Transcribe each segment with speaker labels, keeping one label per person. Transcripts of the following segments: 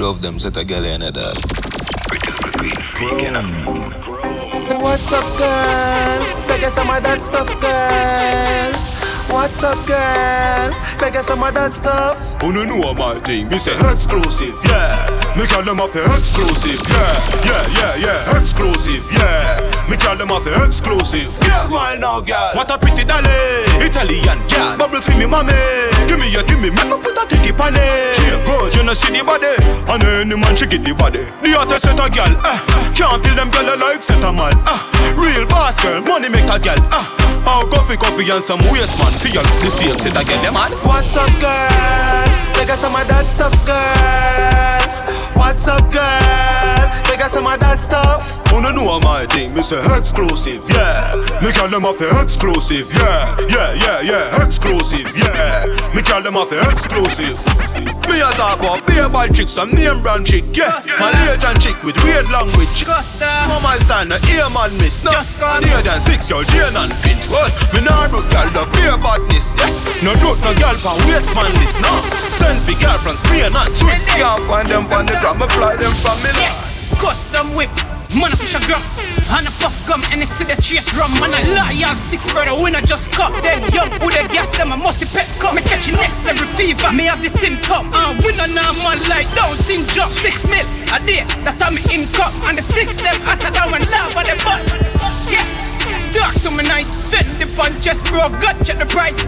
Speaker 1: Love them, set a girl in a dog.
Speaker 2: What's up, girl? Beg some of that stuff, girl. What's up, girl? Beg some of that stuff.
Speaker 3: Oh, no, know my thing. Me say exclusive, yeah. Me call them off exclusive, yeah. Yeah, yeah, yeah, exclusive, yeah. Me call them off exclusive. Yeah, why now, girl? What a pretty dolly. Italian girl. Bubble for me, mommy. Give me your, give me, me put a ticket on it. She good, you know see the body. And any man she get the body. The hottest set a girl, eh. Can't kill them girl like set a man, eh. Real boss girl, money make a girl, eh. Oh, coffee, coffee and some waste man. Feel the same, sit again, them man.
Speaker 2: What's up, girl? Take some of that stuff, girl. What's up, girl? Take some of that stuff.
Speaker 3: No, know my thing, me say exclusive, yeah. Me call them off exclusive, yeah. Yeah, yeah, yeah, exclusive, yeah. Me call them off exclusive. Me a talk about baseball chicks, some name brand chick, yeah. Malaysian chick with weird language. Mama stand a ear man miss, no. And here than six, your Jane and Finch, what? Me nah broke girl, the beer badness, yeah. No broke no girl from waste man list, no. Send for girl from Spain and Swiss. Can't find them on the ground, me fly them from Milan.
Speaker 4: Custom whip. Man, I push a gram and a puff gum and it's to the chase rum. Man, I loyal six brother winner just cut. Then young who they gas them a musty pet come. Me catch next level fever. Me have the symptom. Uh, winner now man like down sing just six mil a day. That me income and the six them hotter down when lava the butt. Yeah, dark to me nice. Fit the punch just bro, gut check the price.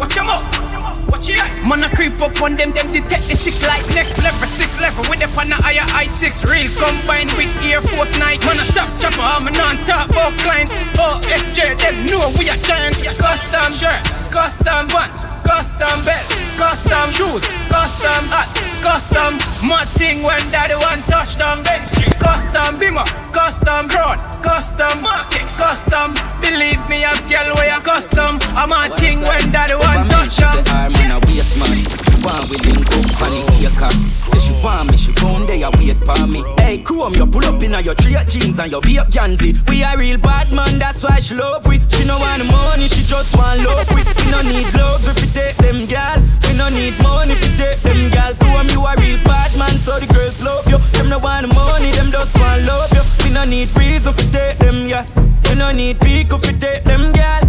Speaker 4: Watch them up. Watch it Man, I creep up on them, them detect the six like next level, six level with the pan higher I6 real combined with Air Force Nike. Man, a top chopper, I'm a non-top all client. Oh, SJ, them know we are giant. Custom shirt, custom pants, custom belt, custom shoes, custom hat, custom mud thing when daddy want touchdown bench. Custom bimmer, custom broad, custom market, custom. Believe me, I'm girl where you custom. I'm a thing when daddy want touchdown
Speaker 5: man a waste man. We link up funny acre. Say she want me, she found there wait for me. Hey, Chrome, you pull up in your straight jeans and your beep Yanzi. We a real bad man, that's why she love we. She no want money, she just want love we. We no need love if we take them gal. We no need money if we take them gal. Chrome, you a real bad man, so the girls love you. Them no want money, them just want love you. We no need reason for take them, yeah. We no need vehicle for take them gal.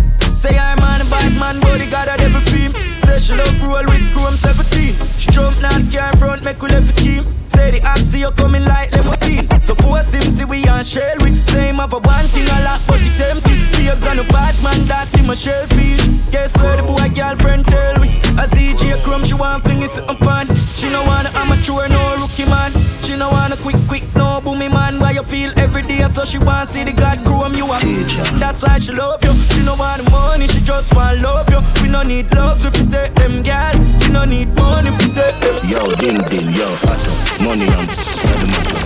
Speaker 5: Shell with. Say him have a one thing a lot, but he tempting. Babes on a bad man, that him a shellfish. Guess where the boy girlfriend tell me. I see J Chrome, she want fling it up on. She no want a amateur, no rookie man. She no want a quick, quick, no boomy man. Why you feel every day, so she want see the God Chrome you are. Teacher. That's why she love you. She no want money, she just want love you. We no need love if you take them, girl. We no need money if you take them.
Speaker 6: Yo, din din, yo. Money on the matter.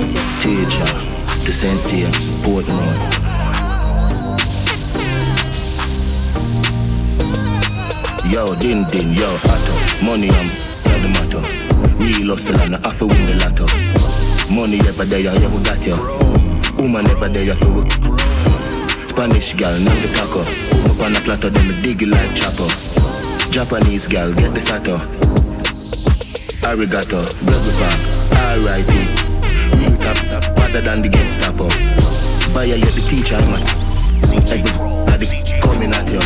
Speaker 7: Music.
Speaker 6: Teacher, the St. James, Portmore. Yo, din din, yo, ato. Money on the matter. Real hustle and I have win the lotto. Money ever there, yeah, we got you. Woman ever there, yeah, for. Spanish girl, not the taco. Up on the platter, then me dig it like chopper. Japanese girl, get the sato. Arigato, Gregory Park, R.I.P. Better than the Gestapo. Violate the teacher, man. Everybody coming at you.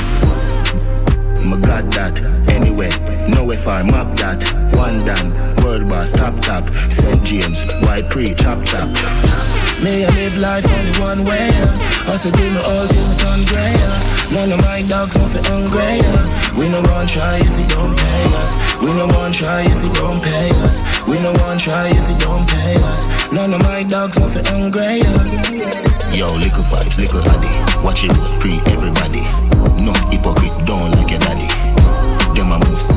Speaker 6: My God that, anyway, nowhere far, map that. One done, world boss, top top. St. James, white pre, chop chop.
Speaker 8: May I live life only one way. Hustle do my all me turn grey. None of my dogs nothing hungry. We no one try if you don't pay us. We no one try if you don't pay us. We no one try if you don't pay us. None of my dogs nothing hungry.
Speaker 6: Yo, little vibes, little addy. Watch it, pre everybody. Enough hypocrite, don't like your daddy. Them a moves,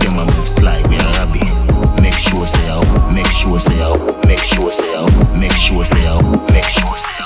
Speaker 6: them a move slide, we are happy. Make sure say out, make sure say out, make sure say out, make sure say out, make sure say out,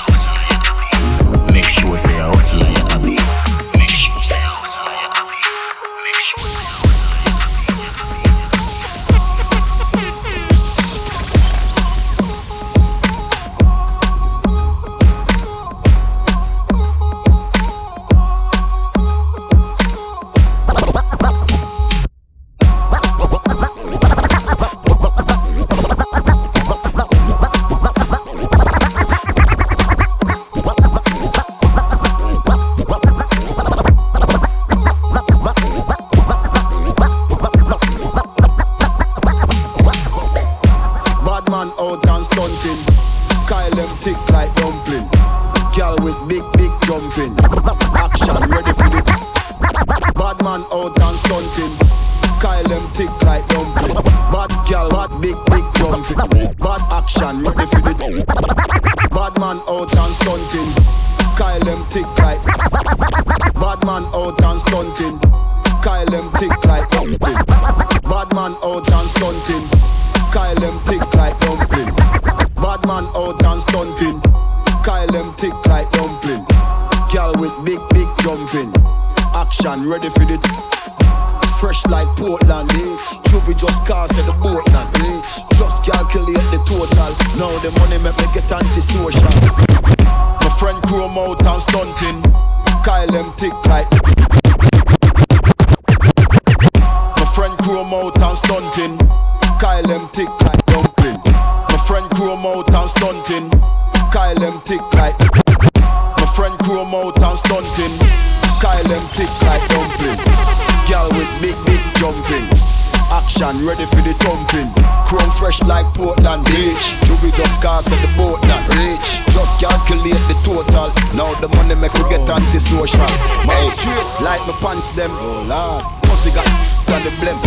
Speaker 9: Action ready for the thumping. Chrome fresh like Portland Beach. Juvie just cast at the boat now. Rich. Just calculate the total. Now the money make we get antisocial. My straight like my pants them. Oh lord. Pussy got done the blimp.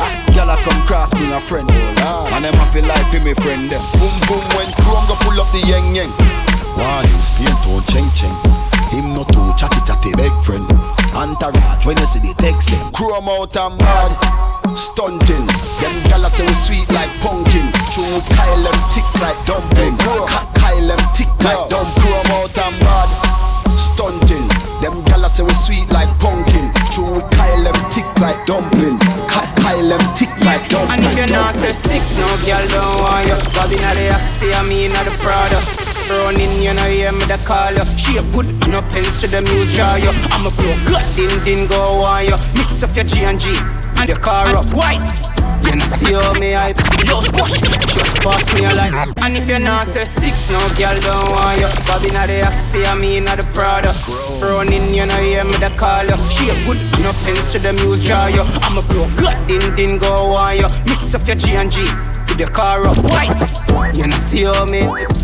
Speaker 9: Ah, Girl I come cross bring a friend. Oh. And them I feel like for me friend them. Boom boom when Chrome go pull up the yang yang. Warning spin to cheng cheng. Him no too chatty chatty big friend. Entourage when you see the text them. Chrome out and bad. Stunting. Them gyal say we sweet like pumpkin. Chew Kyle them tick like dumpling. Ka- Kyle them tick like dump. Chrome out and bad. Stunting. Them gyal say we sweet like pumpkin. Chew Kyle them tick like dumpling. Ka- Kyle them tick like dumpling.
Speaker 4: And if you not say six, no girl don't want you. Bobby na the Axie, I mean na the Prada. Running, you know, hear me the call you. She a good and pens to the muse draw you. I'm a pro, good, din din go on you. Mix up your G and G and your car up. Why? You know, see how me hype. Yo, squash, just pass me a line. And if you not say six, no girl don't want you. Bobby na the Axie, I mean na the Prada. Running, you know, hear me the call you. She a good and pens to the muse draw you. I'm a pro, good, din din go on you. Mix up your G and G with the car up. Why? You know, see how me.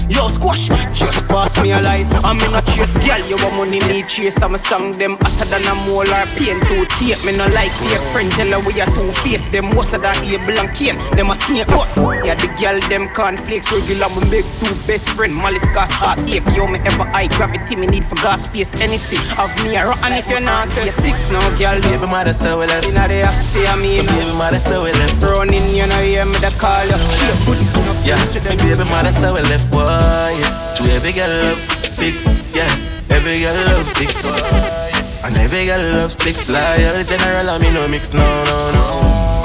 Speaker 4: Yo, squash, just pass me a light. I'm in a chase, girl. You want money, me chase. I'm a song them hotter than a molar pain to tape. Me no like fake friend, tell her we are two face. Them most of that able and cane. Them a snake but Yeah, the girl them cornflakes regular. Me make two best friend. Malice cause heartache. Yo, me ever high gravity. Me need for gas space. Anything of me a. And if you're not say six, no girl.
Speaker 10: Baby, mother so we left.
Speaker 4: Inna the axie, I mean.
Speaker 10: Baby, mother so we left.
Speaker 4: Running, you know, hear me the call you.
Speaker 10: Yeah, my baby mother so we left boy. Yeah. To every girl love six, yeah. Every girl love six, boy. And every girl love six. Loyal general, I mean no mix, no, no, no.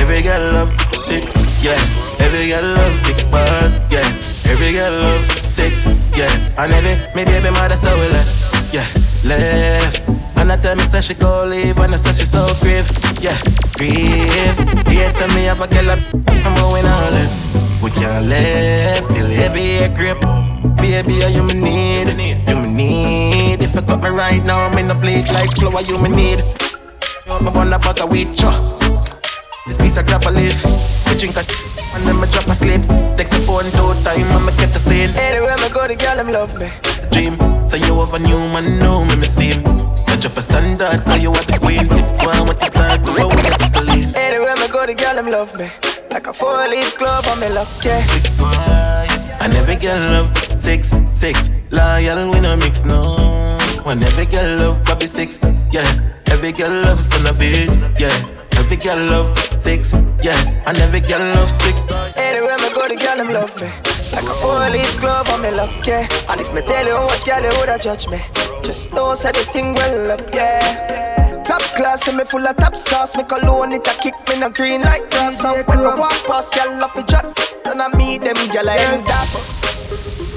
Speaker 10: Every girl love six, yeah. Every girl love six bars, yeah. Every girl love six, yeah. And every me baby mother so we left, yeah. Left. And I tell me say she go leave, and I say she so grief, yeah. Grief. Yes, and me have a girl up, I'm going on left. We can't left till every year grip. Baby, are you me need? You me need. If I cut me right now, I'm in a plate like flour. You me need. You me want a bag of wheat, sure. This piece of crap I live. Me drink a and then me drop asleep. Text the phone two time and me get the scene.
Speaker 11: Anywhere me go, the girl them love me.
Speaker 10: Dream. Say you have a new man, know me, me see him. Me drop a standard, cause you are the queen. One with the start, that's the lead.
Speaker 11: Anywhere me go, the girl them love me. Like a four-leaf glove on me luck, yeah.
Speaker 10: Six boy, and every girl love six, six. Loyal, we no mix, no. When every girl love Bobby six, yeah. Every girl love son of it, yeah. Every girl love six, yeah. And every girl love six.
Speaker 11: Anywhere me go, the girl them love me. Like a four-leaf glove on me luck, yeah. And if me tell you how much girl you woulda judge me, just know say the thing well up, yeah. Top class, and me full of top sauce. Me cologne it a kick me no green like grass. And when me walk past, girl off the drop, and I meet them girl I end that.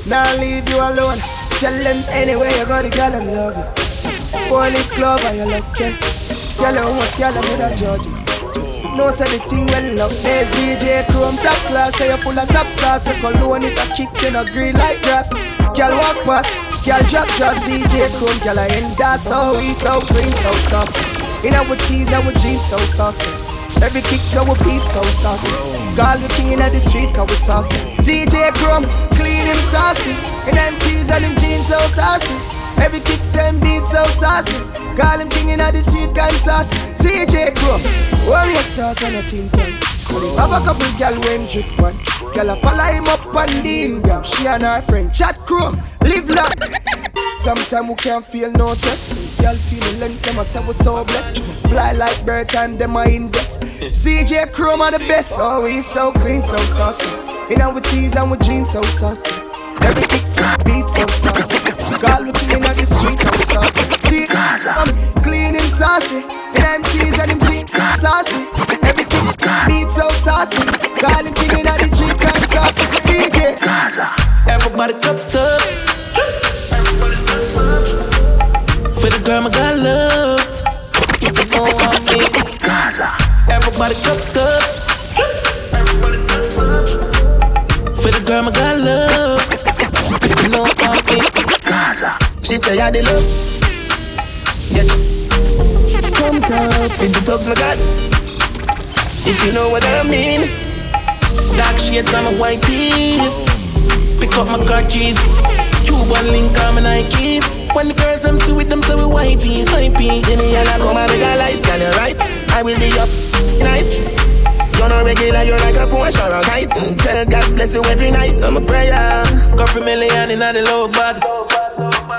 Speaker 11: Now leave you alone. Tell them anywhere you go, the girl them love you. Four-leaf glove on your luck, yeah. Tell you how much girl I woulda judge you. Just say the thing well up. There's ZJ Chrome top class, say you full of top sauce. You cologne it a kick me no green like grass. Girl walk past, girl drop drop ZJ Chrome, girl I end that so we so green so saucy. In our tees, our jeans so saucy. Every kick so we beat so saucy. Call the king in the street, cause we saucy. ZJ Chrome, clean him saucy. In them tees and them jeans so saucy. Every kick same beat so saucy. Call him king inna the street, kind saucy. ZJ Chrome, more sauce on a tin can. Have a couple gal when drip one. Gal a follow him up on the Instagram. She and her friend chat Chrome, live long. Sometimes we can't feel no test. Y'all feeling length, them I say we're so blessed. Fly like bird time, them I invest. ZJ Chrome are the best. Oh, we so clean, so saucy. In our tees and with jeans, so saucy. Every kick, beat, so saucy. Girl, we clean on the street, so saucy. See, I'm clean and saucy. In them tees and them jeans, saucy. Every kick, beat, so saucy. Girl, I'm clean on the street, so saucy. ZJ.
Speaker 10: Everybody cups up. Girl my God loves. If you don't want me, Gaza. Everybody cups up. For the girl my God loves. If you don't want me,
Speaker 6: Gaza. She say I the love. Yeah. Come talk, fit the talks my God. If you know what I mean.
Speaker 10: Dark shades on my white tees. Pick up my car keys. Cuban link on my Nikes. When the girls I'm see with them, so we whitey, hypey.
Speaker 6: See me and I come and make a light, can you right? I will be up night. You're not regular, you're like a Porsche or a kite. Mm, Tell God bless you every night. I'm a prayer.
Speaker 10: Couple million in the low bag.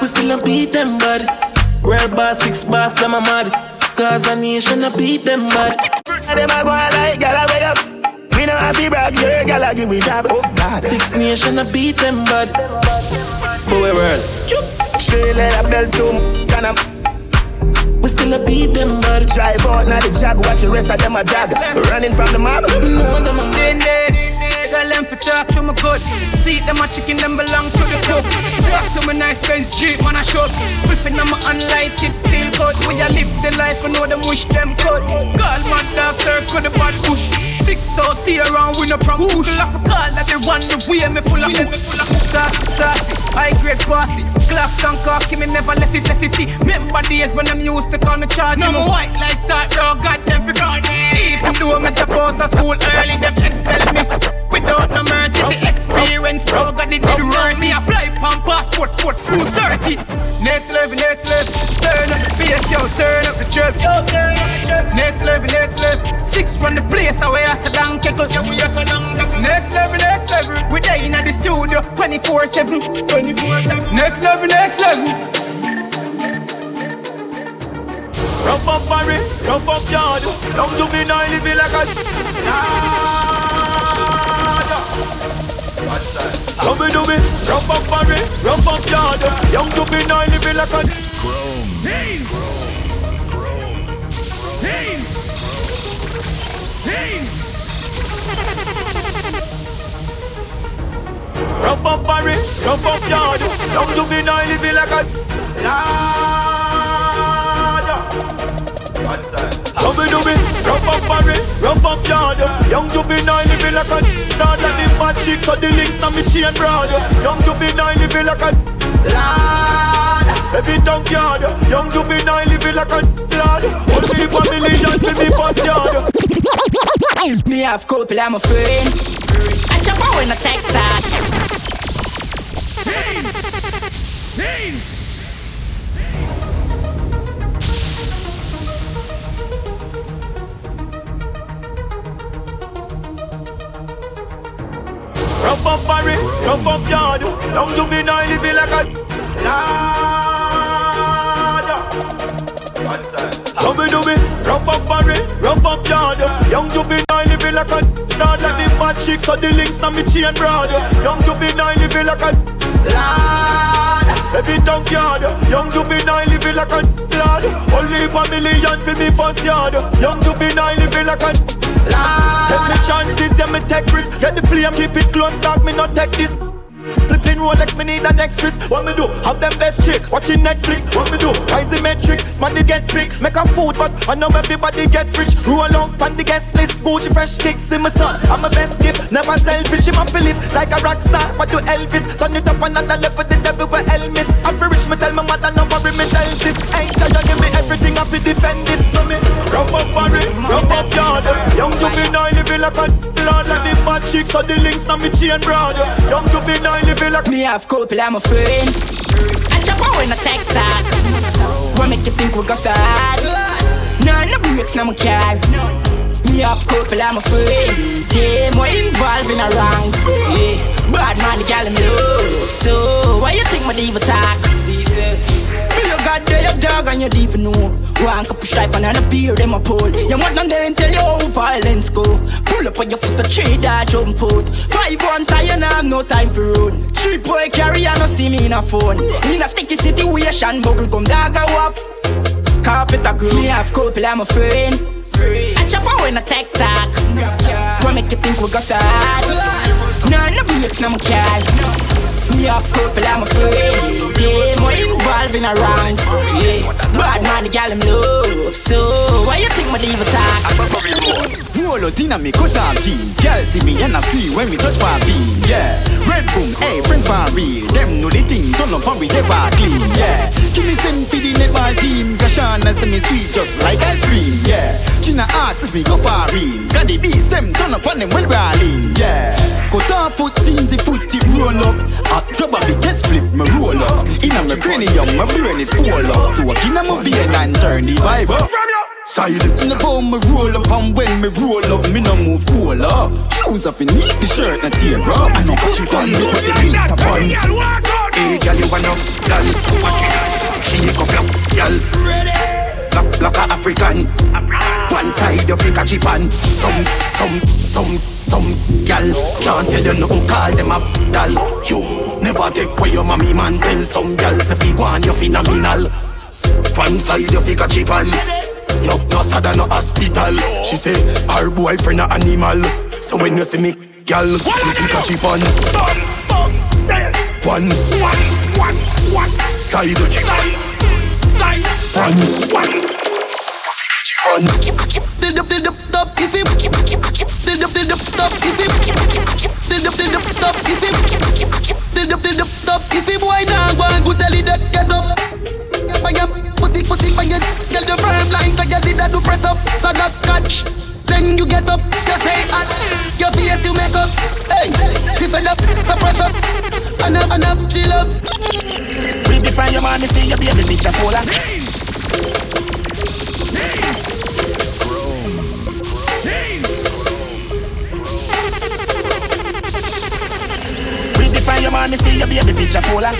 Speaker 10: We still don't beat them, bud. Real boss, six boss, them a mad. Cause a nation a beat them, bud.
Speaker 6: Them a go like, gal I wake up. We know how to brag, your gal I give we job. Oh God.
Speaker 10: Six nation a beat them, bud. For we world.
Speaker 6: Straight leather belt to can I
Speaker 10: We still a beat them, bud.
Speaker 6: Drive out now the jag, watch the rest of them a jag. Running from the mob.
Speaker 10: No them a
Speaker 4: Then Tell them for talk to me good. See them my chicken them belong to the cook. Talk to me nice Benz Jeep man I shot Spliffing on my unlight it feel good. When you live the life you know them wish them good. Call my dog circle the bad push. Six out here around with no prom push. Have a call that they want the way me full of Saucy saucy High grade bossy. Clocks and cocky me never left it left it Remember days when them used to call me charge No white like salt God them for God Even though me drop out of school early them expel me Without no mercy, the experience, bro, God, it did run me. I fly pump passport, sports school circuit. Next level, next level. Turn up the bass, yo, turn up the trap. Yo, turn up the trap. Next level, next level. Six run the place away at the down kick. Yeah, we at the down Next level, next level. We there in the studio 24 7. 24 7. Next level, next level.
Speaker 12: Rough up Barry, rough up yard Young juvenile living like a yard Dubby dubby, rough up Barry, rough up yard Young juvenile living like a
Speaker 13: Haynes! Haynes! Haynes!
Speaker 12: Rough up Barry, rough up yard Young juvenile living like a yard Dubby dubby, rough up Barry, rough up yard Young juvenile living like a Lord Let the bad chicks cut the links na me chain broad Young juvenile living like a Lord Every tongue yard Young juvenile living like a Lord Only for million to me first yard
Speaker 5: Me have couple, I'm a friend. I jump out in a text that.
Speaker 13: Haynes!
Speaker 12: Rough up Barry, rough up yard. Young juvenile living like a Lord Dubby dubby, rough up Barry, rough up yard. Young juvenile living like a Lord Let the bad chicks cut the links na me chain broad. Young juvenile living like a Lord Every tongue yard. Young juvenile living like a Lord Only for million for me first yard. Young juvenile living like a Take me chances, yeah me take risks Get the flame, keep it close, dog, me not take this Flipping Rolex, me need a next wrist. What me do? Have them best chick. Watching Netflix. What me do? Rise the metric. Smarty get big. Make a food, but I know everybody get rich. Roll out on the guest list. Gucci fresh kicks. See my son. I'm a best gift. Never selfish. Him a feel live like a rock star. What do Elvis? Turn it up another level. The devil where Elvis. I'm for rich. Me tell my mother no worry. Me tell sis. Ain't you give me everything. I fi defend it. So me rough up for it. Rough up yard. Young juvenile. living like a lord Like the bad chicks or the links now me chain broad Young juvenile living like
Speaker 14: Me have couple, I'm a friend I chop on when I take that What make you think we go sad? Nah, no breaks, no my car me have couple, I'm a friend. Yeah, more involved in a ranks. Yeah, bad man, the gal in love. So, why you think my diva talk? Me you got your dog, and you don't even One couple stripe and a beer, them a pull. Your mother then tell you how violence go. Pull up on your foot, a tree that jump out. Five one tie, and I have no time for road. Three boy carry, and no see me in a phone. In a sticky situation, bubble gum, dog, go up. Carpet a groove. Me have couple, I'm a friend. I chop on when I take talk. What make you think we go sad? No, no breaks, no my car. Me have couple, I'm a friend. Yeah, more involved in a ranks. Yeah, bad man, the gal I'm love. So, why you think my diva talk?
Speaker 15: Out in a me cut off jeans. Girl see me and I scream when me touch my beam. Yeah, red boom, hey friends for real. Them know the thing, turn up and we ever clean. Yeah, give me send for the netball team. Kashana say me sweet just like ice cream. Yeah, Gina asks if me go for real. Got the beast, them turn up on them when rolling. Yeah, cut off foot jeans, the foot tip roll up. Hot job a big split, me roll up. In a me cranium, my brain it full up. So I in a movie and turn the vibe up. Side in the phone, me roll up and when me roll up, me no move cool up. Shoes off, you need the shirt and tear up. I what you done, me put the beat upon.
Speaker 16: Hey, girl, you want up, girl? Shake up your girl. Like, like a African. One side you pick a chip on. Some, some, some, some gal can't tell you nothing. Call them a doll. You never take away your mommy man. Tell some gal say fi go on you phenomenal. One side of you pick a chip on. Yo, no sad no hospital. She say her boyfriend a animal. So when you see me, gal, you pick a chip on. One, one, one, one. Side, side, side. One, one. One.
Speaker 2: Did up, did up, up, if it did up, did up, up, if it did up, did up, up, if it did up, did up, up, if it boy now go and go tell it that get up. That do press up. So that's scotch. Then you get up, you say hot. Your face you make up. Hey, she said that so precious. And up, and up, she love.
Speaker 16: Redefine your man, me see your baby picture full of. Redefine your man, me see your baby picture full of.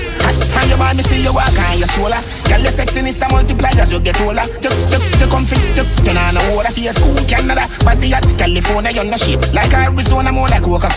Speaker 16: Find your man, me see you walk on your shoulder. Girl, your sexiness a multiply as you get older. You, you, you come fit, you, you know no water for your school, Canada, body at California, you're no shape like Arizona, more like Coca.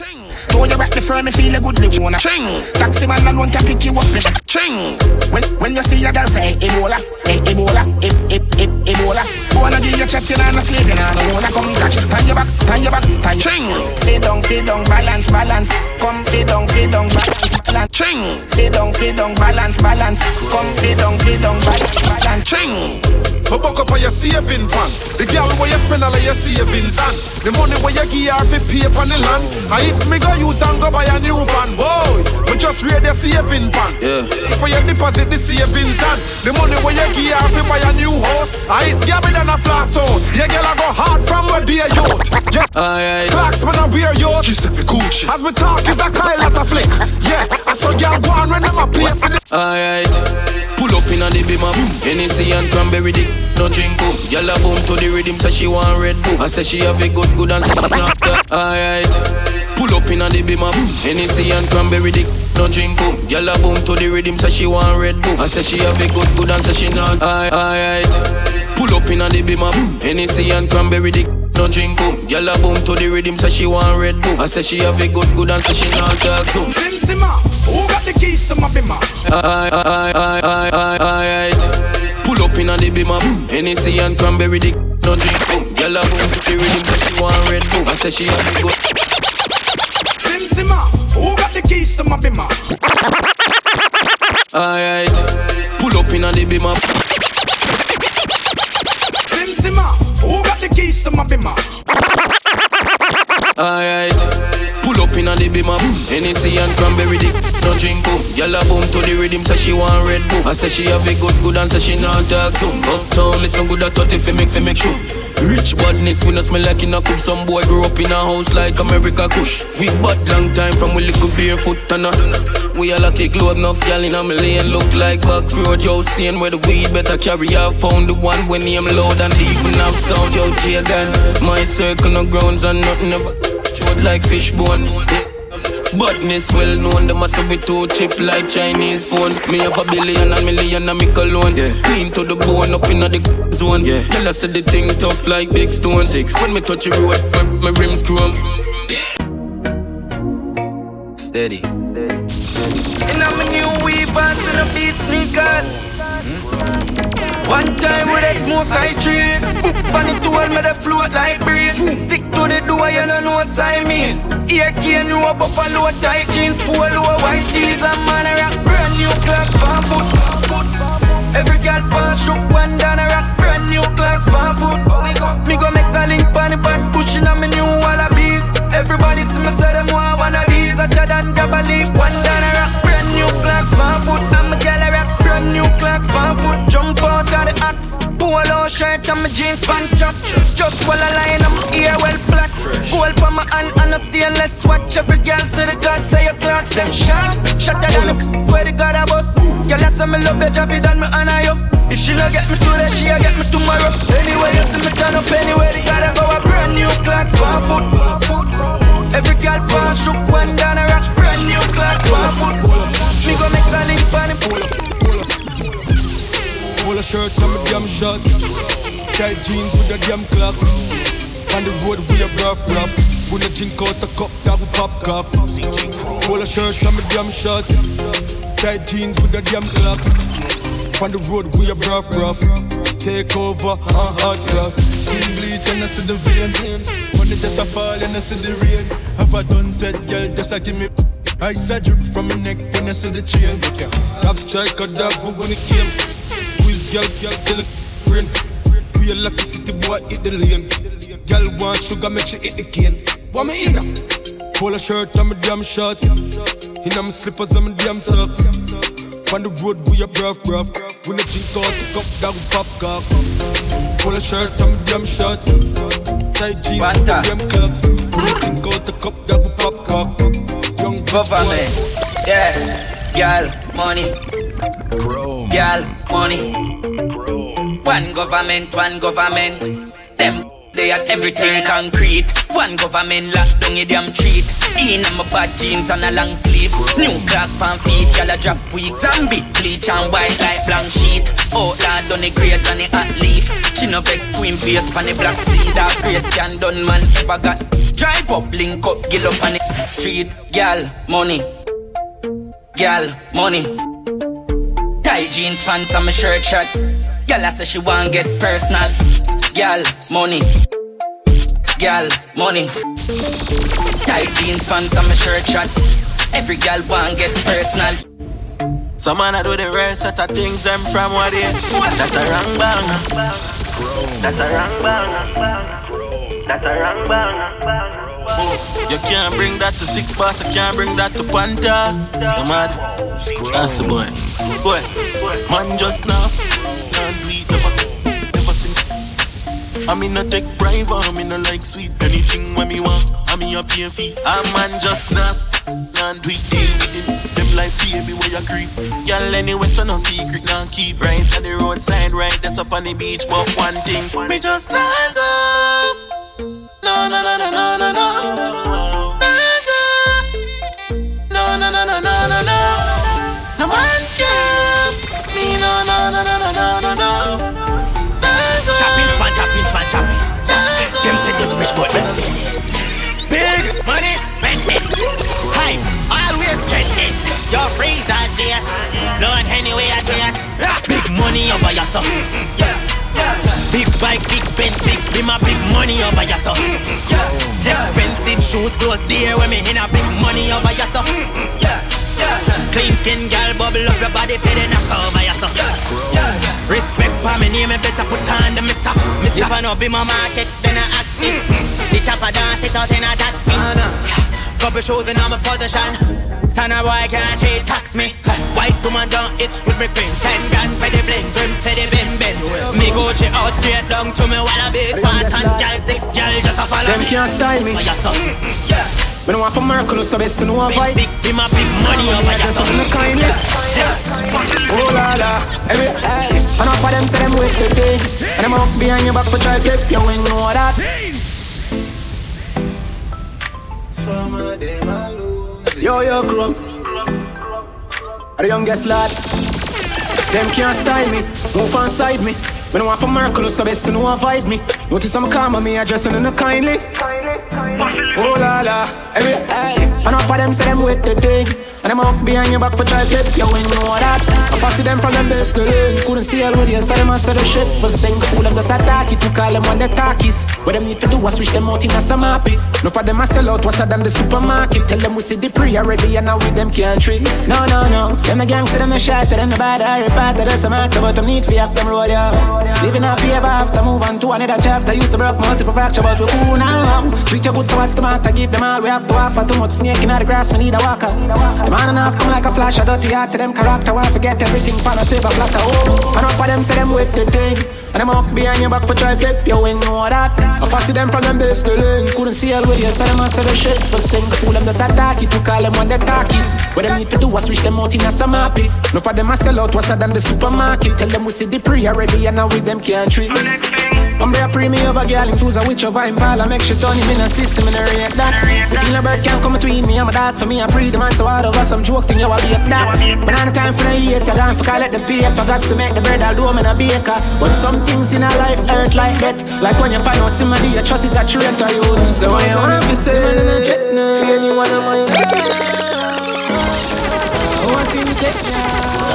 Speaker 16: Throw you back the firm, me feel a good wanna Ching Taxi man alone can pick you up Ching When, when you see a girl say Ebola, eh, Ebola, eh, eh, eh, Ebola Wanna give you chatting and a slaving and I wanna come catch Pan your back, pan your back, pan Ching. Sit down, sit down, balance, balance. Come sit down, sit down, balance, balance. Ching. Sit down, sit down, balance, balance. Come sit down, sit down, balance, balance.
Speaker 17: Ching Me buck up on your saving pan The girl where you spend all of your savings on. The money where you give her fi pay on the land. I if me go use and go buy a new van Boy, we just read the saving pan
Speaker 18: Yeah.
Speaker 17: For your deposit the savings on The money where you give her fi buy a new house I it give me than a flash out Yeah, girl I go hard from where a youth. Yeah,
Speaker 18: Alright.
Speaker 17: Clocks when I wear youth. She said me Gucci. As me talk is a Kyle at a flick. Yeah, I saw girl go on when them a play for the
Speaker 18: Alright. Pull up in a the Hennessy and cranberry dick No drink boom Gyal a boom to the rhythm Say she want red boom I say she have a good good and she not Alright. Pull up in a the beamer Hennessy and cranberry dick No drink boom Gyal a boom to the rhythm Say she want red boom I say she have a good good and say she not. Alright. Pull up in a the beamer Hennessy and cranberry dick no drink boom, gyal a boom to the rhythm, say she want red boom. I say she have a good good and say she not talk soon.
Speaker 19: Sim Simma, who got the keys to my bimmer?
Speaker 18: Aye, aye, aye, aye, aye, alright. Pull up in a the beamer, Hennessy and cranberry dick. No drink boom, gyal a boom to the rhythm, say she want red boom. I say she have a good.
Speaker 19: Sim Simma, who got the keys to my bimmer?
Speaker 18: Alright, pull up in a the beamer.
Speaker 19: Sim Simma, the keys to my bimmer?
Speaker 18: Alright, pull up in a the beamer, Hennessy and cranberry dick. No drink boom. Gyal a boom to the rhythm, say she want red boom. I say she have a good good and say she not talk soon. Uptown listen good at 30 fi make fi make sure. Rich badness, we no smell like in a cup. Some boy grew up in a house like America Kush. We bad long time from we little barefoot and a. We all a kick load enough gal in a million Look like back road, yo, seeing where the weed better carry half pound The one when name loud and even have sound, yo, Jagan My circle no grounds and nothing ever Short like fishbone Badness well known, the must be too cheap like Chinese phone. Me have a billion and million and me cologne. Yeah. Clean to the bone up in the zone. Yeah. Tell us the thing tough like big stone. Six. When me touch the road, my, my rims chrome. Steady.
Speaker 5: The beat sneakers. One time with a smoke I trees Spun it told me the float like breeze. Stick to the door, you don't know what Siamese. Ear cane, you up a buffalo tight jeans Polo, white tees. And man a rock Brand new clocks, one foot Every girl pan shook one down a rock Brand new clocks, one foot oh, Me go make a link pan the bad pushing on me new Wallabees. Everybody see me say them want one of these. Hotter than double leaf, one down a rock new clocks, one foot I'm a gal a rock Brand new clocks, one foot Jump out of the axe. Polo shirt and my jeans pants strap. Just while I line I'm ear well black. Gold for my hand and a stainless watch. Every girl say the God say your clocks them shot. Shot than the where the God a bust Girl I say me love your job than me honor you. If she no get me today she a get me tomorrow. Anyway you see me turn up anywhere the God a A brand new clocks one foot. Every girl pan shook one down a rock Brand new clocks one foot Me go make a link on him
Speaker 19: Polo shirt and my damn shorts Tight jeans with the damn clocks On the road we a rough rough. We no drink out a cup that we pop cup. Polo shirt and my damn shorts Tight jeans with the damn clocks On the road we a rough rough. Take over, uh, hot cross Skin bleach and I see the vein Money just a fall and I see the rain. Have a done set, girl, just a give me Ice a drip from my neck when I see the chain Top strike a dog, but when it came Squeeze girl, girl, till it We a lucky city boy, hit the lane Girl want sugar, make sure hit the cane. What me in Polo shirt and my damn shorts In my slippers and my damn socks. On the road we a rough, rough We no drink out the cup, that we pop cock Polo shirt and my damn shorts Tight jeans with the damn clocks. We no drink out the cup, we pop cock Young
Speaker 5: Government, yeah, girl, money, girl, money. One government, one government. Them everything concrete. One government locked down a damn treat. In my bad jeans and a long sleeve. New class pan feet, gyal a drop weeds and big bleach and white like blank sheet. Outlaw done the grades and the hot leaf. She no vex queen face pan the black seed. That grace can done man ever got. Drive up, link up, gill up on the street. Gyal, money. Gyal, money. Tight jeans pants and my shirt shot. Gyal I say she want get personal. Gyal, money. Gyal, money. Tight jeans pants and my shirt shot. Every gal want get personal.
Speaker 10: Some man I do the rare set of things them from what they That's a wrong bang That's a wrong bang That's a wrong bang You can't bring that to six bars, you can't bring that to Panta You mad? That's the boy Boy, man just now I mean I take bribe, I mean I like sweet. Anything when me want, I mean I pay fee A man just now Can't do it, deal Them like baby where you creep. Girl anyway so no secret. Now keep Right at the roadside, right that's up on the beach. But one thing, me just not go. No, no, no, no, no, no, no. Not go. No, no, no, no, no, no, no. No man can
Speaker 20: Lord, anyway, I chase. Big money over your son. Mm, mm, big bike, big Benz, big lima, big money over your son. Mm, Expensive shoes, clothes there when me in a big money over your son. Clean skin, girl, bubble up your body, fit in a cover your son. Respect for me name, me better put on the mister. If I know be my market, then I act it. The chopper dance it out in a taxi. Ah, Couple shoes in my position. Son of boy can't cheat, tax me. White woman don't itch with me creams. Ten grand for the blings, rims for the bim bims. Me Gucci out straight down to me Wallabees. One ton gal, six gal, just a follow
Speaker 21: Them
Speaker 20: me.
Speaker 21: can't style me.
Speaker 20: Oh, sir. Mm, yeah.
Speaker 21: Me don't want for Mercury, so best to know a vibe.
Speaker 20: Big, big, my big money over
Speaker 21: I just the kind, yeah. Oh la la, every hey. Enough of them say them wait the day, and them up behind your back for try clip. You ain't know what that.
Speaker 3: Some of them are lose.
Speaker 21: Yo yo crew, the youngest lad. Them can't style me, move on side me. Me don't want for Mercury, so best to know a vibe me. Notice I'm calm on me, addressing in the kindly. Oh la la, every hey. And Enough of them say them wait the day. And them up behind your back for try clip, you ain't know that. I fancy them from them best to learn. Couldn't see all with you, so them a say the shit for sing. Fool them just attack it to call them on the talkies. What them need to do is switch them out in a happy. No for them a sell out, what's than the supermarket. Tell them we see the pre already and now with them can't. No, no, no. Them a gangster, them a shot, them the bad, I repart, there's some actor, but them need for them roll, yeah. Living happy ever after, move on to another chapter. Used to broke multiple fracture, but we cool now. Treat you good, so what's the matter? Give them all we have to offer. Too much snake in the grass, we need a walker. Man enough come like a flash, I dirty heart to them character. Why forget everything, pan a silver platter. Oh, enough of them say them wait the thing. And them up behind your back for try clip, you wing, know that. I fancy them from them base to learn. Couldn't see all with you, so them a say the shit for sing. Fool them just attack it to call them on the talkies. What them need to do is switch them out in a some happy. No for them a sell out, what's than the supermarket. Tell them we see the pre already, and now with them can't treat. I'm a pre me over girl, him choose a witch of I'm pal, I make sure turn him in a system and I rate that. The feel a bird can't come between me, I'm a dog for me, I pre the man, so of us, some joke thing, you a bake that. But on the time for the hate, I gone for call it the paper, got to make the bread, I'll do 'em in a baker. But some things in our life hurt like that. Like when you find out somebody you trust is a traitor, youth. So when you want to say, feel you one of my. One thing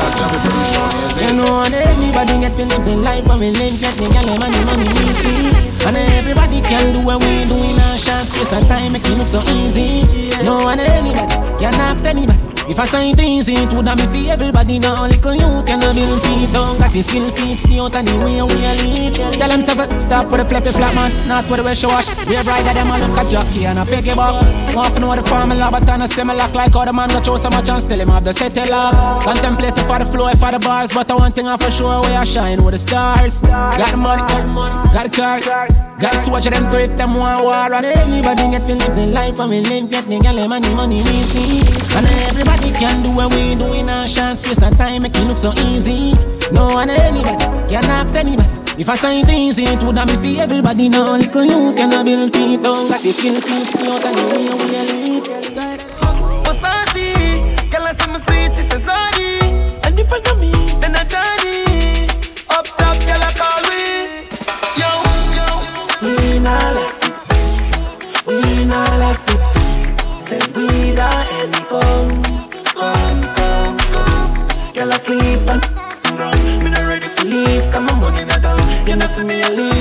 Speaker 21: you know, and everybody get to live their life and we live get me girl money, money easy. And everybody can do what we do in a short space of time, make it look so easy. No one anybody can ask anybody. If I say things, it would have be for everybody. Now, little you can build feet down, got the skill feet, stay out of the way we are lead. Tell them seven, stop with the flippy flap man, not with the way she wash. We are brighter than a look at jockey and a picky buck. Want to know the formula, but on a similar like how the man got throw so much and still him have the settle up. Contemplating for the flow, for the bars, but I one thing I for sure we are shine with the stars. Got the money, got the money, got the cars. Got to watch them to if them want war And everybody get to live their life and we live get the money, money we see And everybody can do what we do in a short space of time Make it look so easy. No one anybody can ask anybody. If I say it easy, it would have be for everybody. Now. Little you can build feet down, got the skill feet, see out and the
Speaker 2: sleep and run. Me not ready for leave. Come on, money not down. You know see me leave.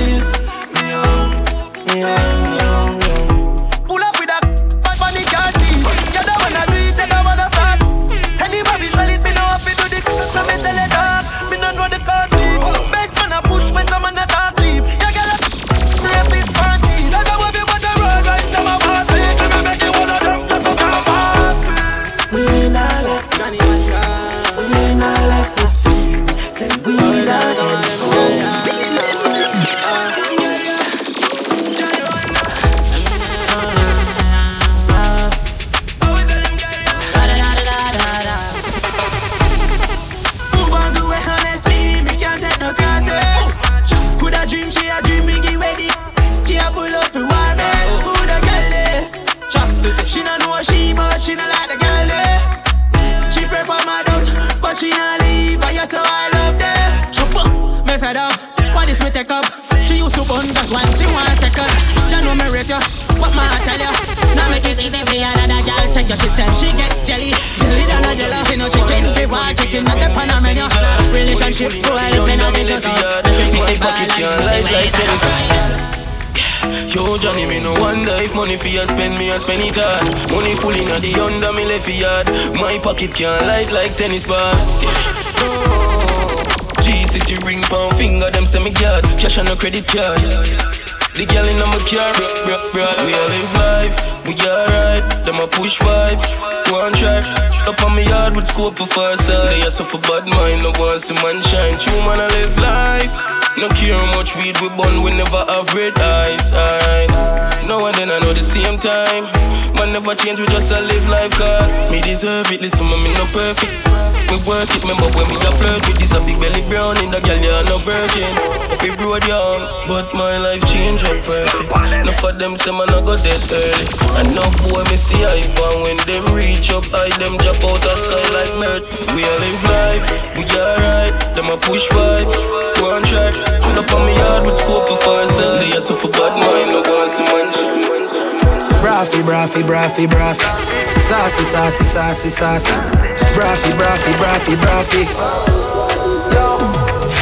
Speaker 10: Money for you spend me, I spend it hard Money full in the under me left yard My pocket can't light like tennis bar Oh. G City ring pound finger, them say me god Cash on no credit card
Speaker 18: The girl in my car, bro, bro, bro. We all live life, we alright. Them a push vibes, one track. Up on me yard with scope for far side. They also for bad mind, no one see man shine. True man, I live life. No care how much weed we burn, we never have red eyes. Alright. Now and then I know the same time. Man never change, we just a live life cause me deserve it. Listen, me no perfect. Me work it, remember when we da flirt with this a big belly brown in the girl, you no virgin. We broad young, but my life change up perfect. Enough of them say man I go dead early. Enough boy me see hype and when them reach up, I them drop out the sky like bird. We a live life, we alright. Them a push vibes, go on track. Enough of me yard with scope for far sell. They so for bad mind, no go and see man.
Speaker 2: Braffy, braffy, braffy, braffy. Saucy, saucy, saucy, saucy. Braffy, braffy, braffy, braffy. Yo,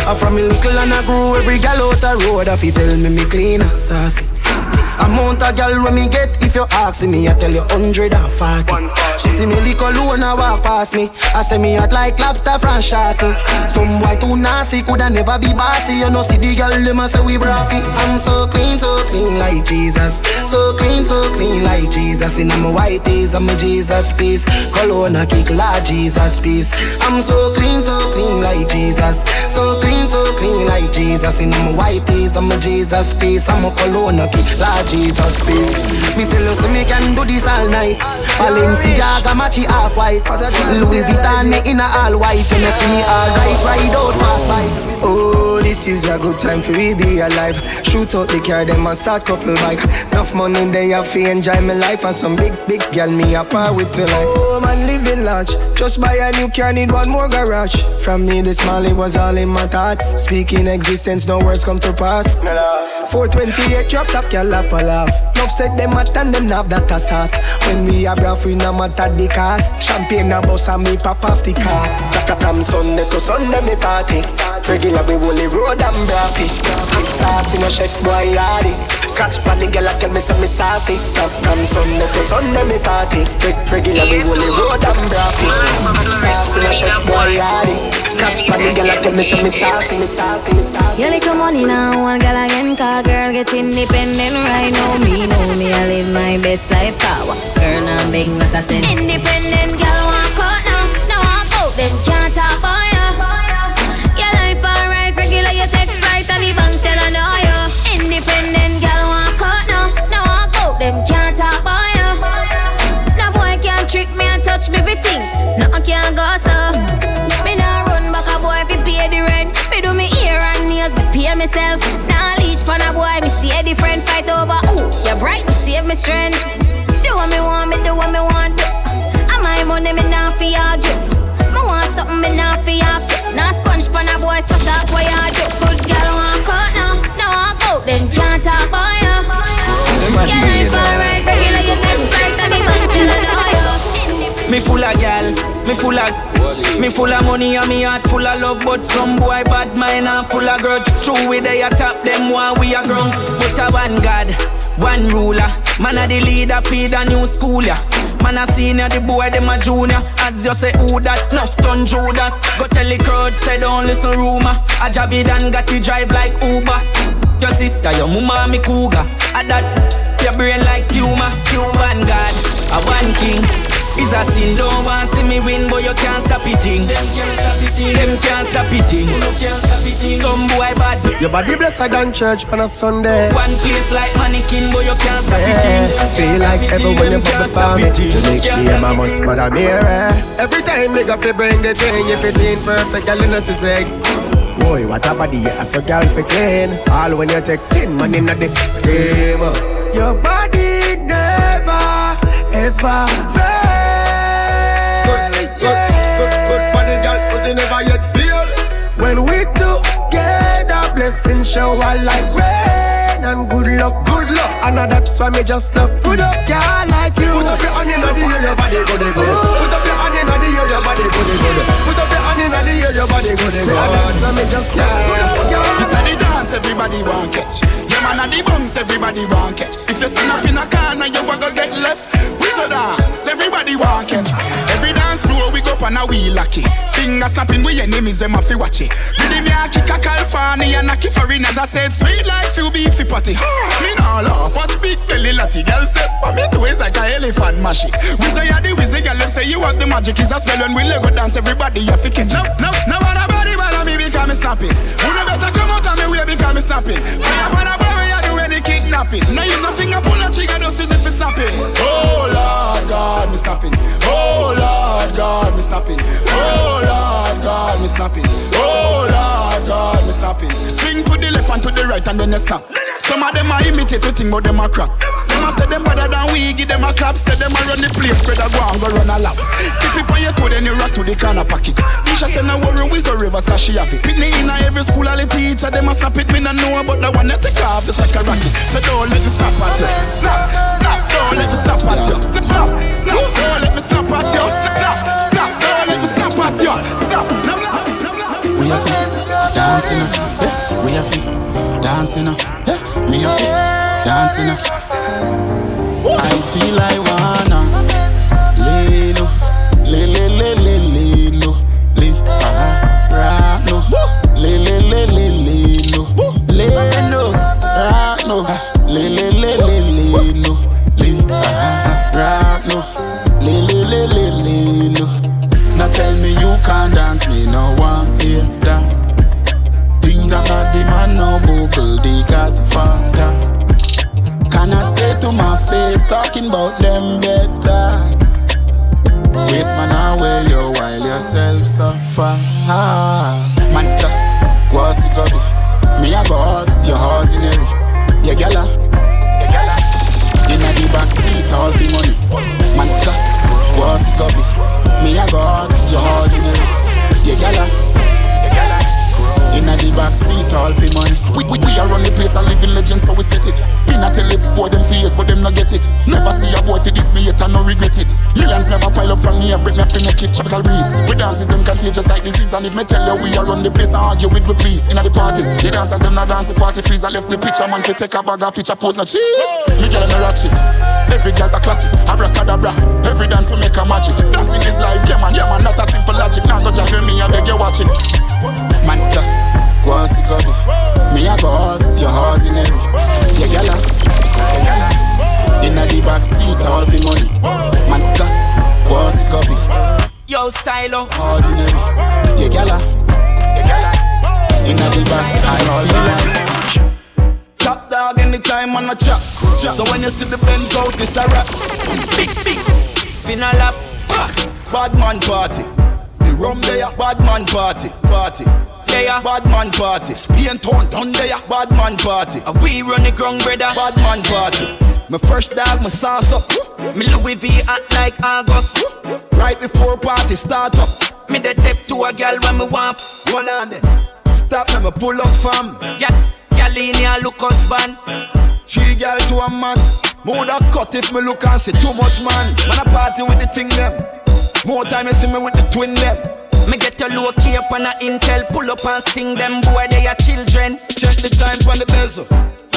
Speaker 2: I'm from a little and I grew every gal out the road. If you tell me me clean and saucy. Amount of gal when me get if you ask me, I tell you hundred and forty. She see me lick alone and walk past me. I say me hot like lobster from shackles. Some boy too nasty coulda never be bossy. You know see the gal them a say we braffy. I'm so clean, so clean like Jesus. So clean, so clean like Jesus. In my white tees, I'm a Jesus piece. Cologne a kick like Jesus piece. I'm so clean, so clean like Jesus. So clean, so clean like Jesus. In my white tees, I'm a Jesus piece. I'm a cologne a kick like Jesus piece. Me tell you, so me can do this all night. Balenciaga matchy half white. Louis Vuitton me in a all white. You me see me all right, ride out fast bike.
Speaker 11: Oh, this is a good time for we be alive. Shoot out the car, them and start couple bike. Enough money they have to enjoy my life and some big, big girl me a par with tonight. Oh man, living large. Just buy a new car, need one more garage. From me, the small it was all in my thoughts. Speaking existence, no words come to pass. 428 drop top, girl up a laugh. Enough said them at and them have that a sauce. When we a braff, we no matter the cost. Champagne a bus and me pop off the car. From- Sunday to Sunday me party. Regular we only road and braffy. Hot sauce in a Chef Boyardee. Scratch pan the girl tell me say me saucy. From, Sunday to Sunday me party. Regular we only road and braffy. Hot sauce in a Chef Boyardee. Scratch pan the girl tell me say me saucy, me saucy, me saucy.
Speaker 22: You little money now, one girl again, car girl get independent right now. Me know me, I live my best life power. Girl, I'm big, not a sin. Independent girl, walk out now, now walk out, them can't talk about you. Your life alright, regular, you take flight and the bank tell her no you. Independent girl, walk out now, now walk out, them can't talk about you. No boy can't trick me and touch me for things, nothing can go so. Strength. Do what me want, me do what me want. do. And my money, me nah fi argue. Me want something, me nah fi ask. Nah sponge pan a boy, so talk what you do. Good girl walk out now, now walk out, them can't talk about you. Your life alright, regular, you take flight and bank tell her no you.
Speaker 5: Me full of gal, me full of Me full of money and me heart full of love But some boy bad mind and full of grudge True we they a top them while we a ground But a one God, one ruler. Man a the leader feed a new school ya Man a senior, the boy them a junior. As you say who that, nuff done Judas. Go tell the crowd, say don't listen rumor. A Javidan got to drive like Uber. Your sister, your mama me cougar. A that, your brain like tumor You One God, a one king is a sin, don't want see me win, but you can't stop it. Them can't stop it. Some boy bad.
Speaker 11: Your body blessed than church on a Sunday.
Speaker 5: One place like mannequin, but you can't stop
Speaker 11: Yeah,
Speaker 5: it.
Speaker 11: feel like ever when you bubble for me You make me a mama's mother mirror Every time me go fi bring the thing If it ain't perfect, you know she say Boy, what a body, you so girl fi clean All when you take ten man inna the scheme Your body never, ever When we together, blessing shower like rain And good luck, good luck. And that's why me just love good up, girl like you. Put up your hand in the air, your body go the Put up your hand in the air, your body go the Put up your hand in the air, your body go good That's why me just love good up, girl.
Speaker 23: This the dance everybody want catch. Yeah man the bunks everybody want catch. If you stand up in a corner you a go get left. We so dance everybody want catch. Every dance floor we go
Speaker 9: and a wheel lucky. Finger snapping with enemies, them a fi watch it. Did me a kick a California and a kick as I said sweet like you beefy patty. Me nah laugh, watch big belly latty. Girl step on me two ways like a elephant mashy. We say ya the wizzy girl, left say you want the magic is a spell when we Lego dance. Everybody you fi catch. No, no, no one a body but me because me snapping. Who no better come out of me way because me snapping. Fire on a boy any kidnapping. Now use a finger pull a trigger just use it for snapping. Oh Lord God, me snapping. Oh Lord God, me snapping. Oh Lord God, me snapping. Oh Lord God, me snapping. Swing to the left and to the right and then they snap. Some of them are imitate to think but them a crap. A say them better than we, give them a clap. Say them a run the place, a go and go run a lap. Keep it on your toe, then you rock to the corner pocket. Nisha say no worry, we so rivers cause she have it. Pitney in every school, all the teacher, them a snap it. Me no know about the one that take off the second rocket. So don't let me snap at you. Snap, snap, don't let me snap at you. Snap, snap, don't let me snap at you. Snap, snap, don't let me snap at you. Snap, no, no, no, no.
Speaker 23: We have dancing. Yeah. We have dancing. Yeah. Me have dancing up. I feel I wanna lay low, lay lay lay lay lay low, lay ah right no, lay lay lay lay lay low, lay no, right no, lay lay lay lay lay no, lay ah right no, lay lay lay lay lay no. Now tell me you can't dance, me no one hear that. Things are not the man no buckle, the Godfather. Cannot talking about them better. Waste man away you while yourself suffer. Man, what's it gonna be? Me a go out, your heart in every. Yeah, gala. Contagious like disease, and if me tell you we are run the place and argue with we please. Inna the parties, the dancers them not dance, the party freeze. I left the picture man fi take a bag of picture pose no cheese. Me girl no rock shit. Every girl a classic, abracadabra. Every dance we make a magic. Dancing is life, yeah man, yeah man, not a simple logic. Now go jack me, I beg you watch it. Man, go gonna be? Me I go out, your heart in every Yeah, gala Inna the back seat, all for money Man, it gonna be?
Speaker 5: Yo, stylo
Speaker 23: Heart in every Yeah, gala Inna the back seat, all for money
Speaker 9: Top dog anytime on a chop. So when you see the Benz out, it's a rap. Big, big. Finna lap. Bad man party. The rum there, bad man party. Party. There, bad man party. Spain town down there, bad man party.
Speaker 5: A we run the ground, brother.
Speaker 9: Bad man party. My first dog, my sauce up.
Speaker 5: Me Louis V act like August.
Speaker 9: Right before party start up.
Speaker 5: Me the tip to a girl when me want.
Speaker 9: One on there. Stop me, me pull up fam.
Speaker 5: Yeah, girl in here look husband.
Speaker 9: Three girl to a man. More that cut if me look and see too much man. Man a party with the thing them. More time you see me with the twin them.
Speaker 5: Me get your low key up on a intel, pull up and sting them boy, they are children.
Speaker 9: Check the time on the bezel.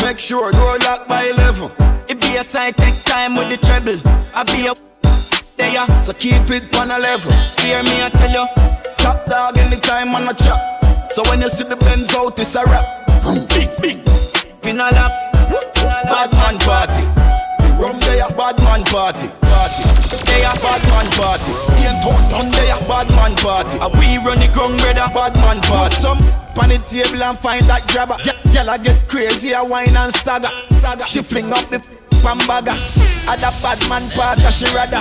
Speaker 9: Make sure door lock by 11.
Speaker 5: It be a side take time with the treble. I be a there.
Speaker 9: So keep it on a level.
Speaker 5: Hear me, I tell you.
Speaker 9: Top dog anytime on a chop. So when you see the Benz out, it's a rap. Big, big.
Speaker 5: Finna lap.
Speaker 9: Bad man party. The rum there, bad man party. Party. There, bad man party. Spain town down there, bad man party.
Speaker 5: A we run the ground, brother.
Speaker 9: Bad man party. Some on the table and find that grabber. Girl, I get crazy, I wine and stagger. She fling up the pambaga. At a bad man part, she rather.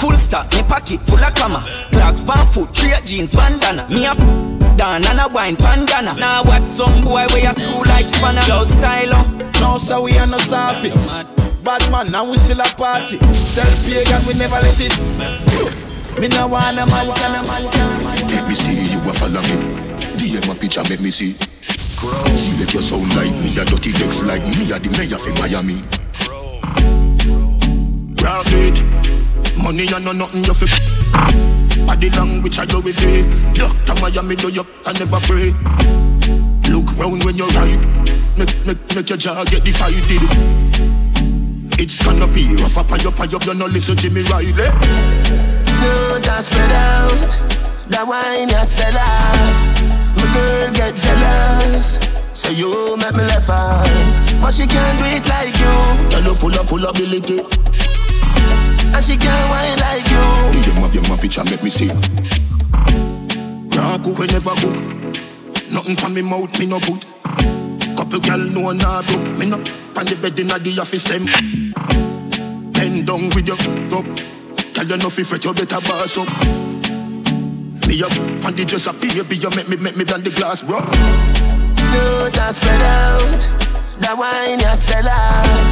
Speaker 5: Full stock, me pocket full of comma. Clocks, pan foot, three jeans, bandana. Me a down and a wine bandana. Now what some boy wear a school like spanner. Yo, style
Speaker 9: No, so we are no soft. Bad man, now we still a party. Tell pagan we never let it. Me no want a man, can a man, can a man.
Speaker 6: Let me see you a follow me. DM a picture, make me see. See like you sound like me, a dirty legs like me, a the mayor for Miami. Grab it, money and no nothing you fi. Body language I go with it. Doctor Miami do you I never free. Look round when you're ride. Make, make, make your jaw get divided. It's gonna be rough up and up and up, you no listen to me Riley.
Speaker 24: No, just spread out. That wine you sell off. My girl get jealous. Say you make me left her, but she can't do it like you.
Speaker 6: Girl, you full of full ability.
Speaker 24: And she can't wine like you.
Speaker 6: Do you map your map picture make me see? Nah, cook we never cook. Nothing from me mouth me no put. Couple gal no nah broke. Me no on the bed inna the office them. Bend down with your up. Tell you nothing fret, you better boss up. Me up on the dress up, baby, you make me make me bend the glass, bro.
Speaker 24: No, just spread out. That wine you sell off.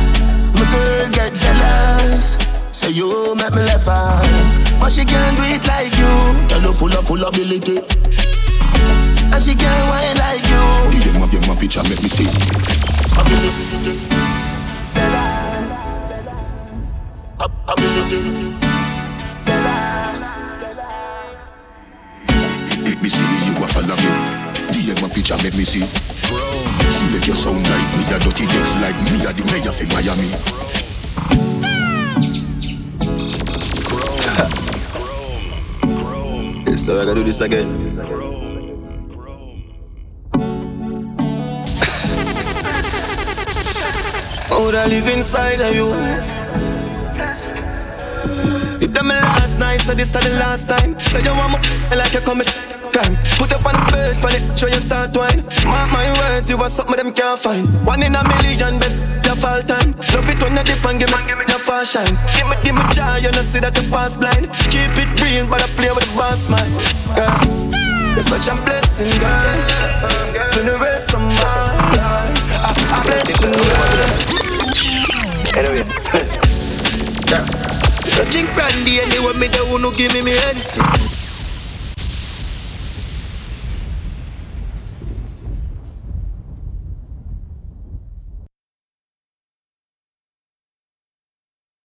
Speaker 24: My girl get jealous. Say you make me left her, but she can't do it like you.
Speaker 6: Girl, you full of full ability.
Speaker 24: And she can't wine like you.
Speaker 6: Do you map your map picture make me see? Ability. Ability. Me see you a follow me. DM my picture make me see. Select your sound like me, a dirty decks like me, a the mayor for Miami.
Speaker 1: So I gotta do this again.
Speaker 2: Oh, I live inside of you. If me last night, so this is the last time. Say you want me like you come crime. Put up on the bed, on it, show you start wine. Mark my words, you are something them can't find. One in a million, best your fall time. Love it when you dip and give me, your fast shine. Give me, give me joy, you know see that you pass blind. Keep it real, but I play with the boss man. Yeah. It's such a blessing, girl. For the rest of my life, I a blessing, girl.
Speaker 1: Anyway.
Speaker 2: yeah. Drink brandy anyway, me the one who give me me Hennessy